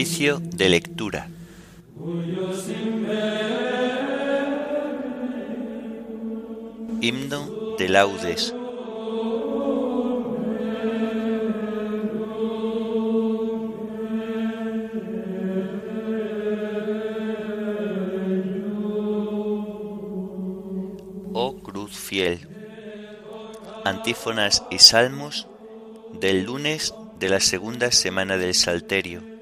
Oficio de lectura. Himno de laudes. Oh cruz fiel. Antífonas y salmos del lunes de la segunda semana del Salterio.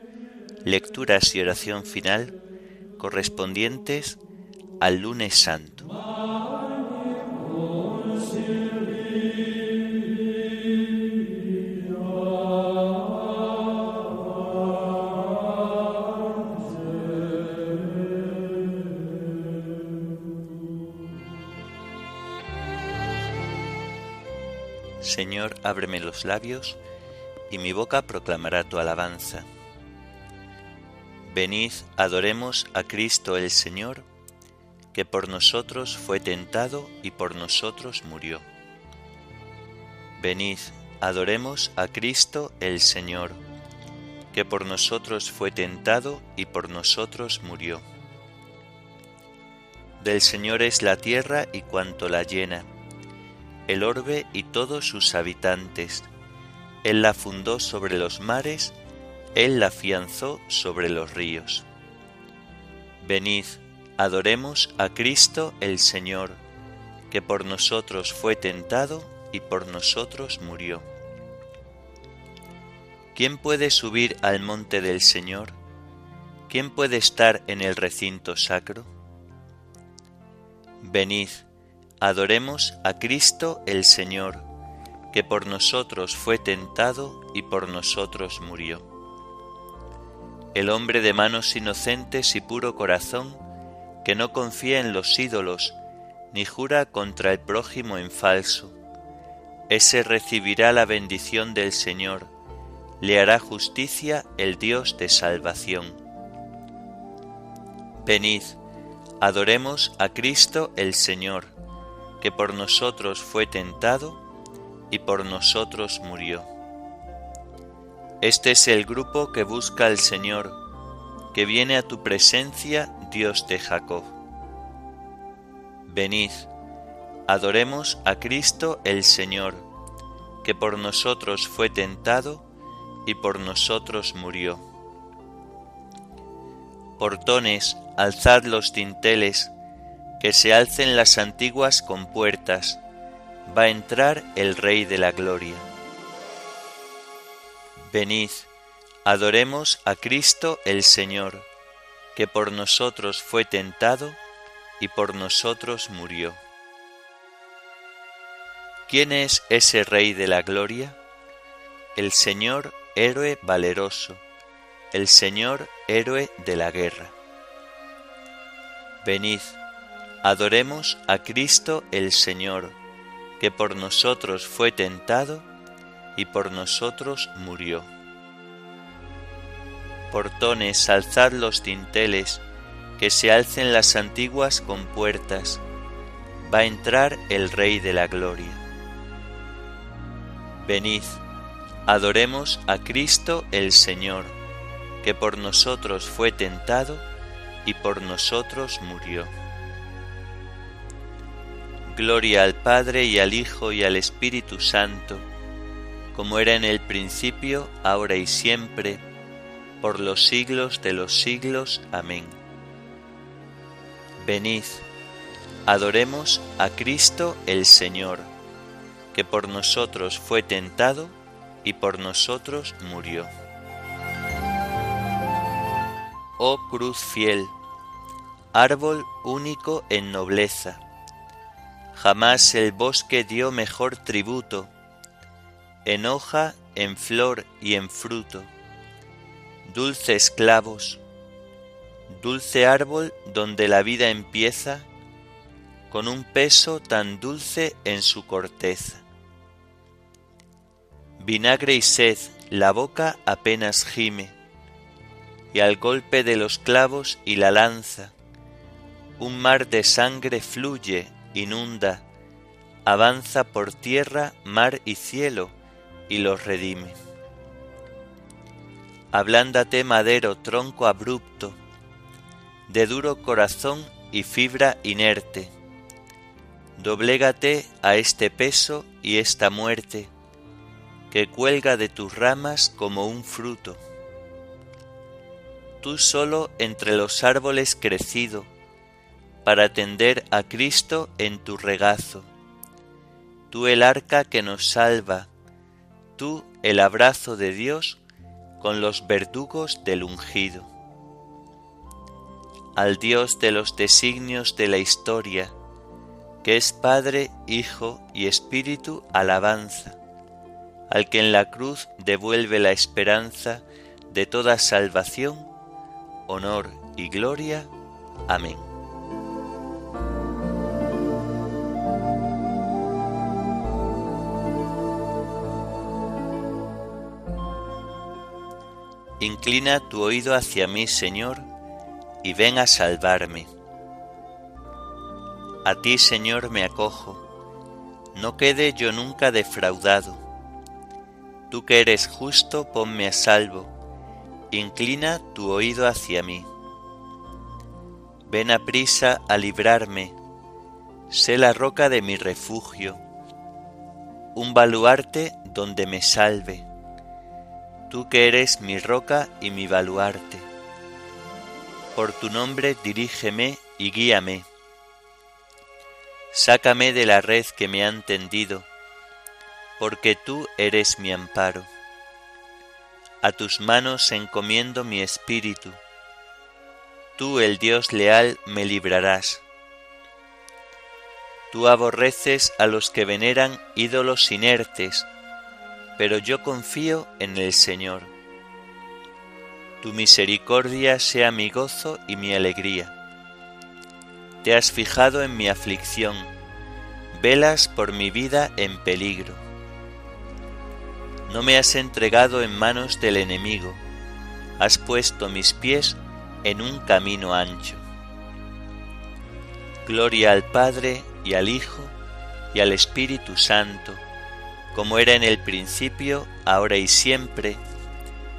Lecturas y oración final correspondientes al lunes santo. Señor, ábreme los labios, y mi boca proclamará tu alabanza. Venid, adoremos a Cristo el Señor, que por nosotros fue tentado y por nosotros murió. Venid, adoremos a Cristo el Señor, que por nosotros fue tentado y por nosotros murió. Del Señor es la tierra y cuanto la llena, el orbe y todos sus habitantes. Él la fundó sobre los mares, Él la afianzó sobre los ríos. Venid, adoremos a Cristo el Señor, que por nosotros fue tentado y por nosotros murió. ¿Quién puede subir al monte del Señor? ¿Quién puede estar en el recinto sacro? Venid, adoremos a Cristo el Señor, que por nosotros fue tentado y por nosotros murió. El hombre de manos inocentes y puro corazón, que no confía en los ídolos, ni jura contra el prójimo en falso, ese recibirá la bendición del Señor, le hará justicia el Dios de salvación. Venid, adoremos a Cristo el Señor, que por nosotros fue tentado y por nosotros murió. Este es el grupo que busca al Señor, que viene a tu presencia, Dios de Jacob. Venid, adoremos a Cristo el Señor, que por nosotros fue tentado y por nosotros murió. Portones, alzad los tinteles, que se alcen las antiguas compuertas, va a entrar el Rey de la Gloria. Venid, adoremos a Cristo el Señor, que por nosotros fue tentado y por nosotros murió. ¿Quién es ese Rey de la Gloria? El Señor héroe valeroso, el Señor héroe de la guerra. Venid, adoremos a Cristo el Señor, que por nosotros fue tentado y por nosotros murió. Portones, alzad los tinteles, que se alcen las antiguas compuertas, va a entrar el Rey de la Gloria. Venid, adoremos a Cristo el Señor, que por nosotros fue tentado y por nosotros murió. Gloria al Padre y al Hijo y al Espíritu Santo, como era en el principio, ahora y siempre, por los siglos de los siglos. Amén. Venid, adoremos a Cristo el Señor, que por nosotros fue tentado y por nosotros murió. Oh cruz fiel, árbol único en nobleza, Jamás el bosque dio mejor tributo, en hoja, en flor y en fruto. Dulces clavos, dulce árbol donde la vida empieza, con un peso tan dulce en su corteza. Vinagre y sed, la boca apenas gime, y al golpe de los clavos y la lanza, un mar de sangre fluye inunda, avanza por tierra, mar y cielo, y los redime. ablándate madero, tronco abrupto, de duro corazón y fibra inerte. Doblégate a este peso y esta muerte, que cuelga de tus ramas como un fruto. Tú solo entre los árboles crecido, para tender a Cristo en tu regazo. Tú el arca que nos salva, tú el abrazo de Dios con los verdugos del ungido. Al Dios de los designios de la historia, que es Padre, Hijo y Espíritu, alabanza, al que en la cruz devuelve la esperanza de toda salvación, honor y gloria. Amén. Inclina tu oído hacia mí, Señor, y ven a salvarme. A ti, Señor, me acojo, no quede yo nunca defraudado. Tú que eres justo, ponme a salvo, inclina tu oído hacia mí. Ven a prisa a librarme, sé la roca de mi refugio, un baluarte donde me salve tú que eres mi roca y mi baluarte. Por tu nombre dirígeme y guíame. Sácame de la red que me han tendido, porque tú eres mi amparo. A tus manos encomiendo mi espíritu. Tú, el Dios leal, me librarás. Tú aborreces a los que veneran ídolos inertes, pero yo confío en el Señor. Tu misericordia sea mi gozo y mi alegría. Te has fijado en mi aflicción, velas por mi vida en peligro. No me has entregado en manos del enemigo, has puesto mis pies en un camino ancho. Gloria al Padre y al Hijo y al Espíritu Santo, como era en el principio, ahora y siempre,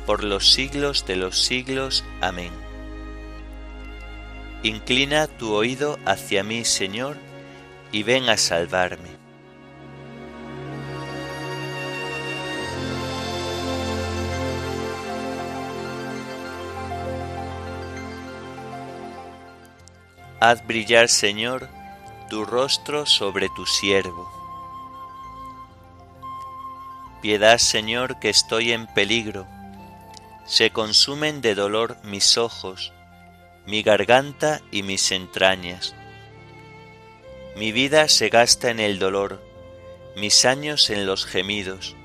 por los siglos de los siglos. Amén. Inclina tu oído hacia mí, Señor, y ven a salvarme. Haz brillar, Señor, tu rostro sobre tu siervo Piedad, Señor, que estoy en peligro. Se consumen de dolor mis ojos, mi garganta y mis entrañas. Mi vida se gasta en el dolor, mis años en los gemidos.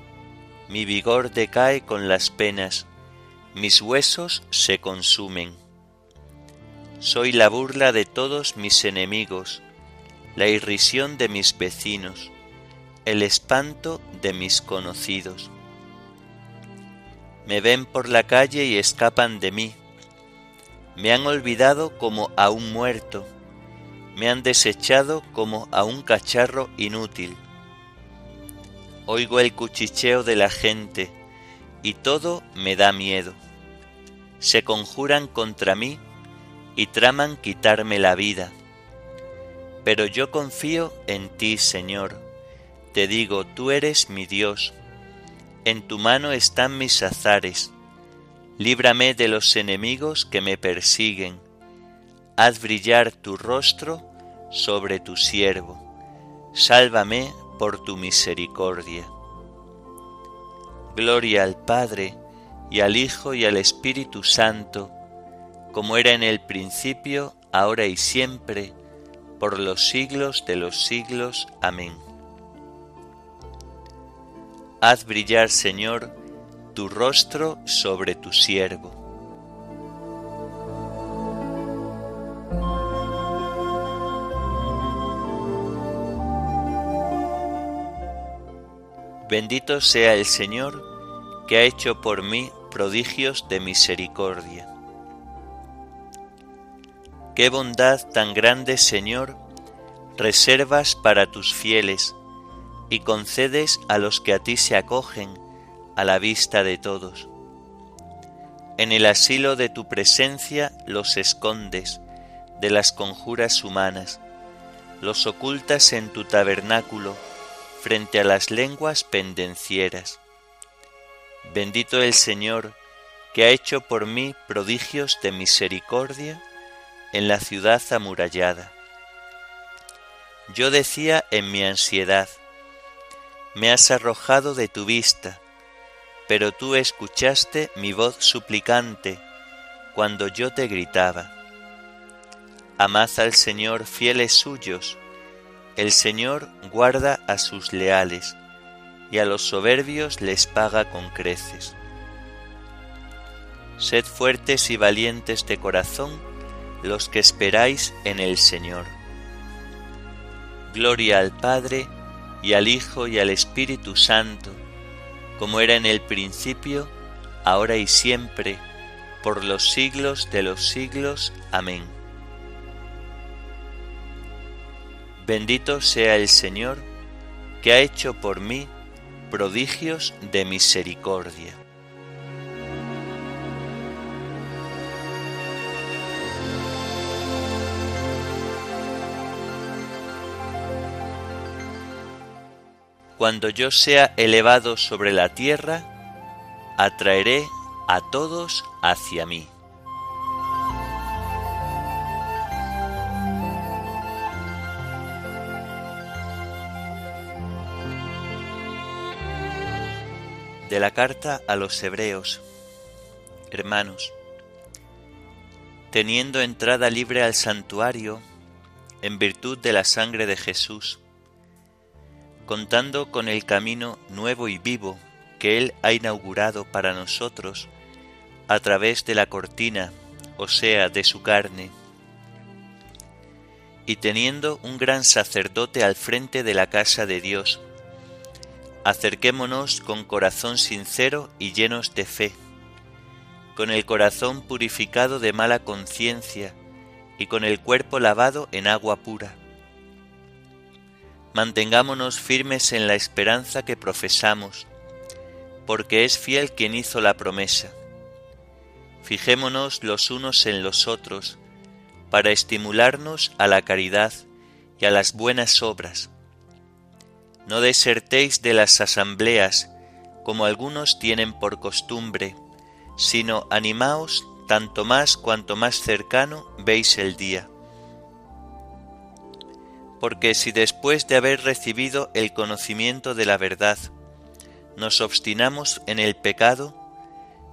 Mi vigor decae con las penas, mis huesos se consumen. Soy la burla de todos mis enemigos, la irrisión de mis vecinos el espanto de mis conocidos. Me ven por la calle y escapan de mí. Me han olvidado como a un muerto. Me han desechado como a un cacharro inútil. Oigo el cuchicheo de la gente y todo me da miedo. Se conjuran contra mí y traman quitarme la vida. Pero yo confío en ti, Señor te digo, tú eres mi Dios, en tu mano están mis azares, líbrame de los enemigos que me persiguen, haz brillar tu rostro sobre tu siervo, sálvame por tu misericordia. Gloria al Padre, y al Hijo, y al Espíritu Santo, como era en el principio, ahora y siempre, por los siglos de los siglos. Amén. Haz brillar, Señor, tu rostro sobre tu siervo. Bendito sea el Señor que ha hecho por mí prodigios de misericordia. Qué bondad tan grande, Señor, reservas para tus fieles y concedes a los que a ti se acogen a la vista de todos. En el asilo de tu presencia los escondes de las conjuras humanas, los ocultas en tu tabernáculo frente a las lenguas pendencieras. Bendito el Señor, que ha hecho por mí prodigios de misericordia en la ciudad amurallada. Yo decía en mi ansiedad, me has arrojado de tu vista, pero tú escuchaste mi voz suplicante cuando yo te gritaba. Amad al Señor fieles suyos, el Señor guarda a sus leales, y a los soberbios les paga con creces. Sed fuertes y valientes de corazón los que esperáis en el Señor. Gloria al Padre, y al Hijo, y al Espíritu Santo, como era en el principio, ahora y siempre, por los siglos de los siglos. Amén. Bendito sea el Señor, que ha hecho por mí prodigios de misericordia. Cuando yo sea elevado sobre la tierra, atraeré a todos hacia mí. De la carta a los Hebreos, hermanos, teniendo entrada libre al santuario, en virtud de la sangre de Jesús, contando con el camino nuevo y vivo que Él ha inaugurado para nosotros a través de la cortina, o sea, de su carne, y teniendo un gran sacerdote al frente de la casa de Dios, acerquémonos con corazón sincero y llenos de fe, con el corazón purificado de mala conciencia y con el cuerpo lavado en agua pura. Mantengámonos firmes en la esperanza que profesamos, porque es fiel quien hizo la promesa. Fijémonos los unos en los otros, para estimularnos a la caridad y a las buenas obras no desertéis de las asambleas, como algunos tienen por costumbre, sino animaos tanto más cuanto más cercano veis el día. Porque si después de haber recibido el conocimiento de la verdad, nos obstinamos en el pecado,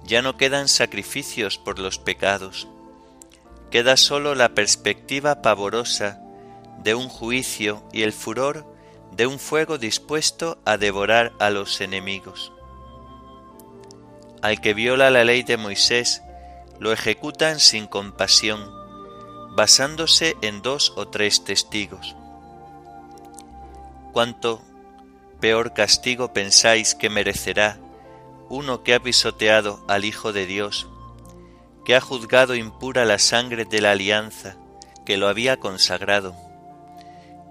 ya no quedan sacrificios por los pecados, queda sólo la perspectiva pavorosa de un juicio y el furor de un fuego dispuesto a devorar a los enemigos. Al que viola la ley de Moisés, lo ejecutan sin compasión, basándose en dos o tres testigos. ¿Cuánto peor castigo pensáis que merecerá uno que ha pisoteado al Hijo de Dios, que ha juzgado impura la sangre de la alianza que lo había consagrado,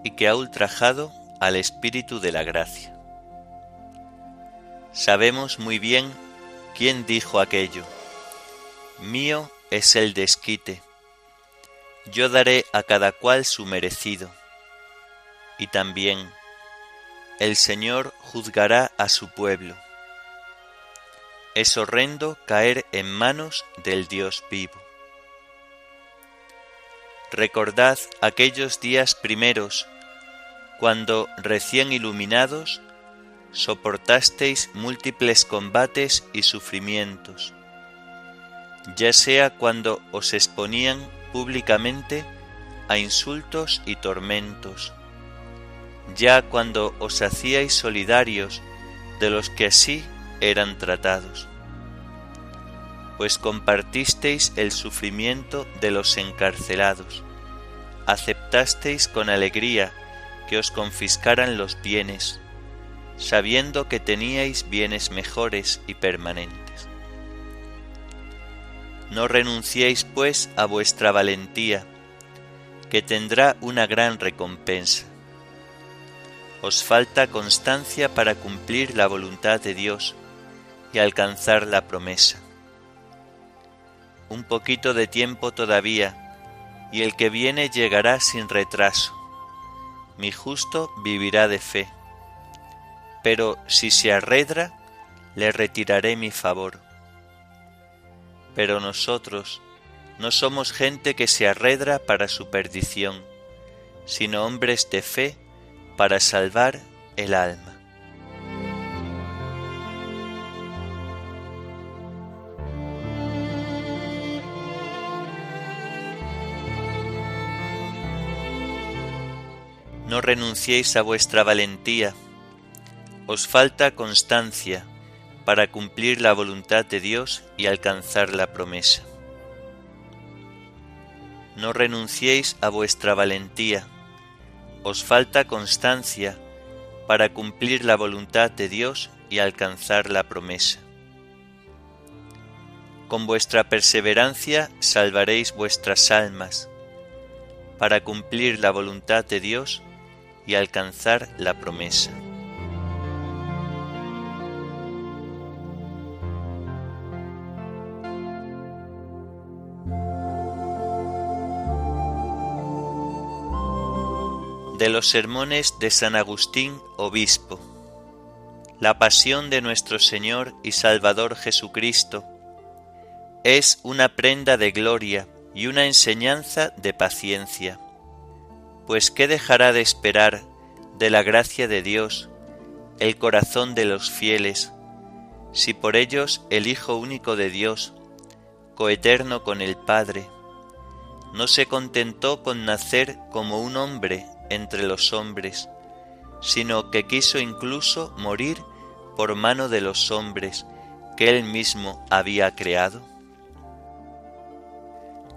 y que ha ultrajado al Espíritu de la gracia. Sabemos muy bien quién dijo aquello. Mío es el desquite. Yo daré a cada cual su merecido. Y también el Señor juzgará a su pueblo. Es horrendo caer en manos del Dios vivo. Recordad aquellos días primeros cuando recién iluminados soportasteis múltiples combates y sufrimientos, ya sea cuando os exponían públicamente a insultos y tormentos, ya cuando os hacíais solidarios de los que así eran tratados, pues compartisteis el sufrimiento de los encarcelados, aceptasteis con alegría que os confiscaran los bienes, sabiendo que teníais bienes mejores y permanentes. No renunciéis pues a vuestra valentía, que tendrá una gran recompensa. Os falta constancia para cumplir la voluntad de Dios y alcanzar la promesa. un poquito de tiempo todavía, y el que viene llegará sin retraso. Mi justo vivirá de fe. Pero si se arredra, le retiraré mi favor. Pero nosotros no somos gente que se arredra para su perdición, sino hombres de fe para salvar el alma. No renunciéis a vuestra valentía, os falta constancia para cumplir la voluntad de Dios y alcanzar la promesa. No renunciéis a vuestra valentía, os falta constancia para cumplir la voluntad de Dios y alcanzar la promesa. Con vuestra perseverancia salvaréis vuestras almas, para cumplir la voluntad de Dios y alcanzar la promesa. De los sermones de San Agustín, obispo. La pasión de nuestro Señor y Salvador Jesucristo es una prenda de gloria y una enseñanza de paciencia pues ¿qué dejará de esperar de la gracia de Dios el corazón de los fieles, si por ellos el Hijo único de Dios, coeterno con el Padre, no se contentó con nacer como un hombre entre los hombres, sino que quiso incluso morir por mano de los hombres que él mismo había creado?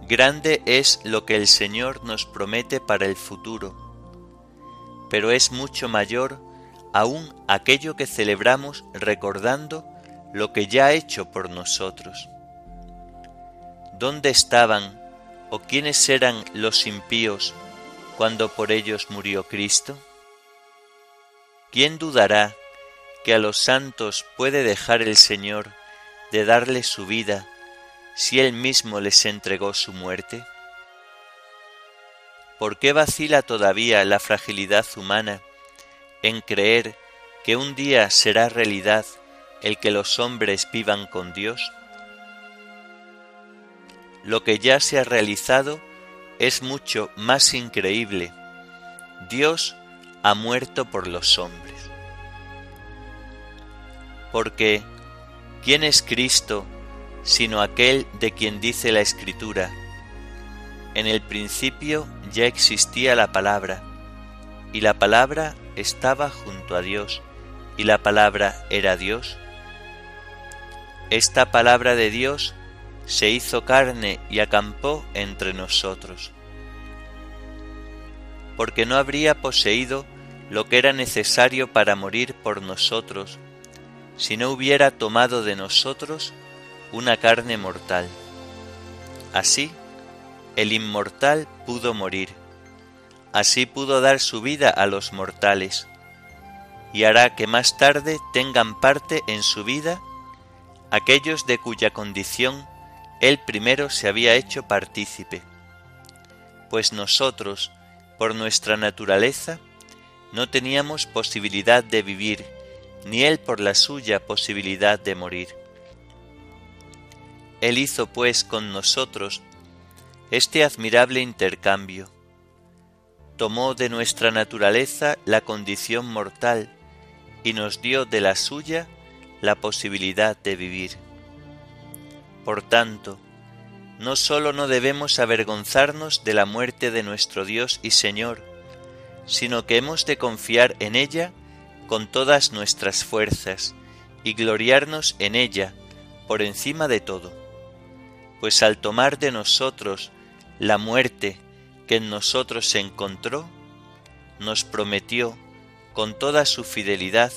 Grande es lo que el Señor nos promete para el futuro, pero es mucho mayor aún aquello que celebramos recordando lo que ya ha hecho por nosotros. ¿Dónde estaban o quiénes eran los impíos cuando por ellos murió Cristo? ¿Quién dudará que a los santos puede dejar el Señor de darle su vida si Él mismo les entregó su muerte? ¿Por qué vacila todavía la fragilidad humana en creer que un día será realidad el que los hombres vivan con Dios? Lo que ya se ha realizado es mucho más increíble. Dios ha muerto por los hombres. Porque, ¿quién es Cristo sino aquel de quien dice la Escritura, en el principio ya existía la palabra, y la palabra estaba junto a Dios, y la palabra era Dios. Esta palabra de Dios se hizo carne y acampó entre nosotros, porque no habría poseído lo que era necesario para morir por nosotros, si no hubiera tomado de nosotros una carne mortal. Así, el inmortal pudo morir, así pudo dar su vida a los mortales, y hará que más tarde tengan parte en su vida aquellos de cuya condición él primero se había hecho partícipe, pues nosotros, por nuestra naturaleza, no teníamos posibilidad de vivir, ni él por la suya posibilidad de morir. Él hizo pues con nosotros este admirable intercambio. Tomó de nuestra naturaleza la condición mortal y nos dio de la suya la posibilidad de vivir. Por tanto, no sólo no debemos avergonzarnos de la muerte de nuestro Dios y Señor, sino que hemos de confiar en ella con todas nuestras fuerzas y gloriarnos en ella por encima de todo. Pues al tomar de nosotros la muerte que en nosotros se encontró, nos prometió con toda su fidelidad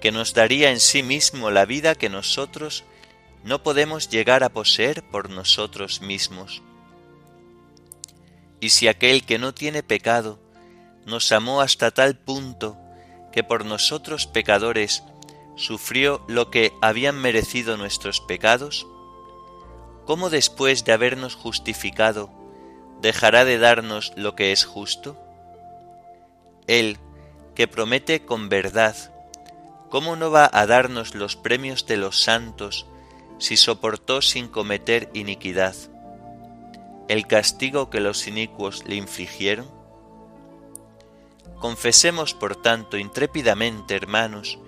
que nos daría en sí mismo la vida que nosotros no podemos llegar a poseer por nosotros mismos. Y si aquel que no tiene pecado nos amó hasta tal punto que por nosotros pecadores sufrió lo que habían merecido nuestros pecados, ¿cómo después de habernos justificado, dejará de darnos lo que es justo? Él, que promete con verdad, ¿cómo no va a darnos los premios de los santos si soportó sin cometer iniquidad el castigo que los inicuos le infligieron? Confesemos, por tanto, intrépidamente, hermanos,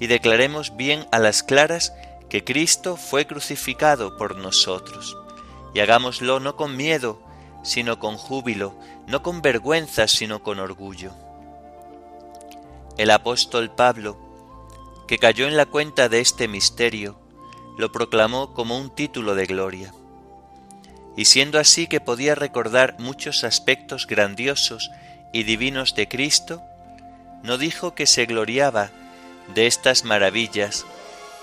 y declaremos bien a las claras que Cristo fue crucificado por nosotros, y hagámoslo no con miedo, sino con júbilo, no con vergüenza, sino con orgullo. El apóstol Pablo, que cayó en la cuenta de este misterio, lo proclamó como un título de gloria. Y siendo así que podía recordar muchos aspectos grandiosos y divinos de Cristo, no dijo que se gloriaba de estas maravillas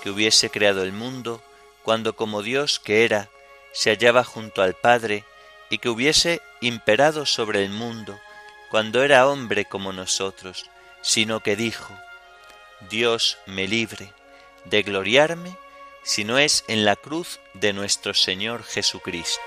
que hubiese creado el mundo, cuando como Dios que era, se hallaba junto al Padre, y que hubiese imperado sobre el mundo, cuando era hombre como nosotros, sino que dijo, Dios me libre de gloriarme si no es en la cruz de nuestro Señor Jesucristo.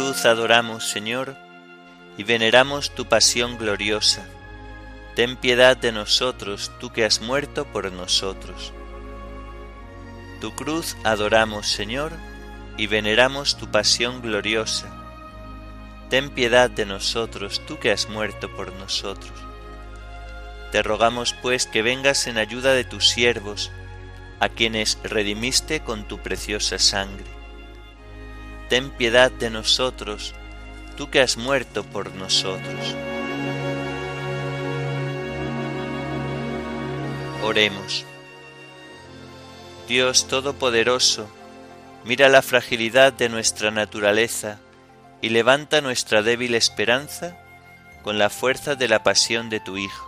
cruz adoramos, Señor, y veneramos tu pasión gloriosa. Ten piedad de nosotros, tú que has muerto por nosotros. Tu cruz adoramos, Señor, y veneramos tu pasión gloriosa. Ten piedad de nosotros, tú que has muerto por nosotros. Te rogamos, pues, que vengas en ayuda de tus siervos, a quienes redimiste con tu preciosa sangre ten piedad de nosotros, tú que has muerto por nosotros. Oremos. Dios Todopoderoso, mira la fragilidad de nuestra naturaleza y levanta nuestra débil esperanza con la fuerza de la pasión de tu Hijo,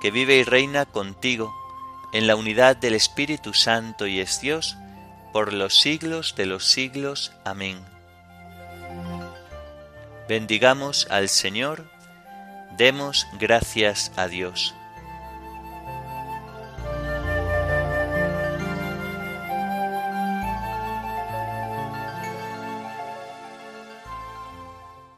que vive y reina contigo en la unidad del Espíritu Santo y es Dios, por los siglos de los siglos. Amén. Bendigamos al Señor, demos gracias a Dios.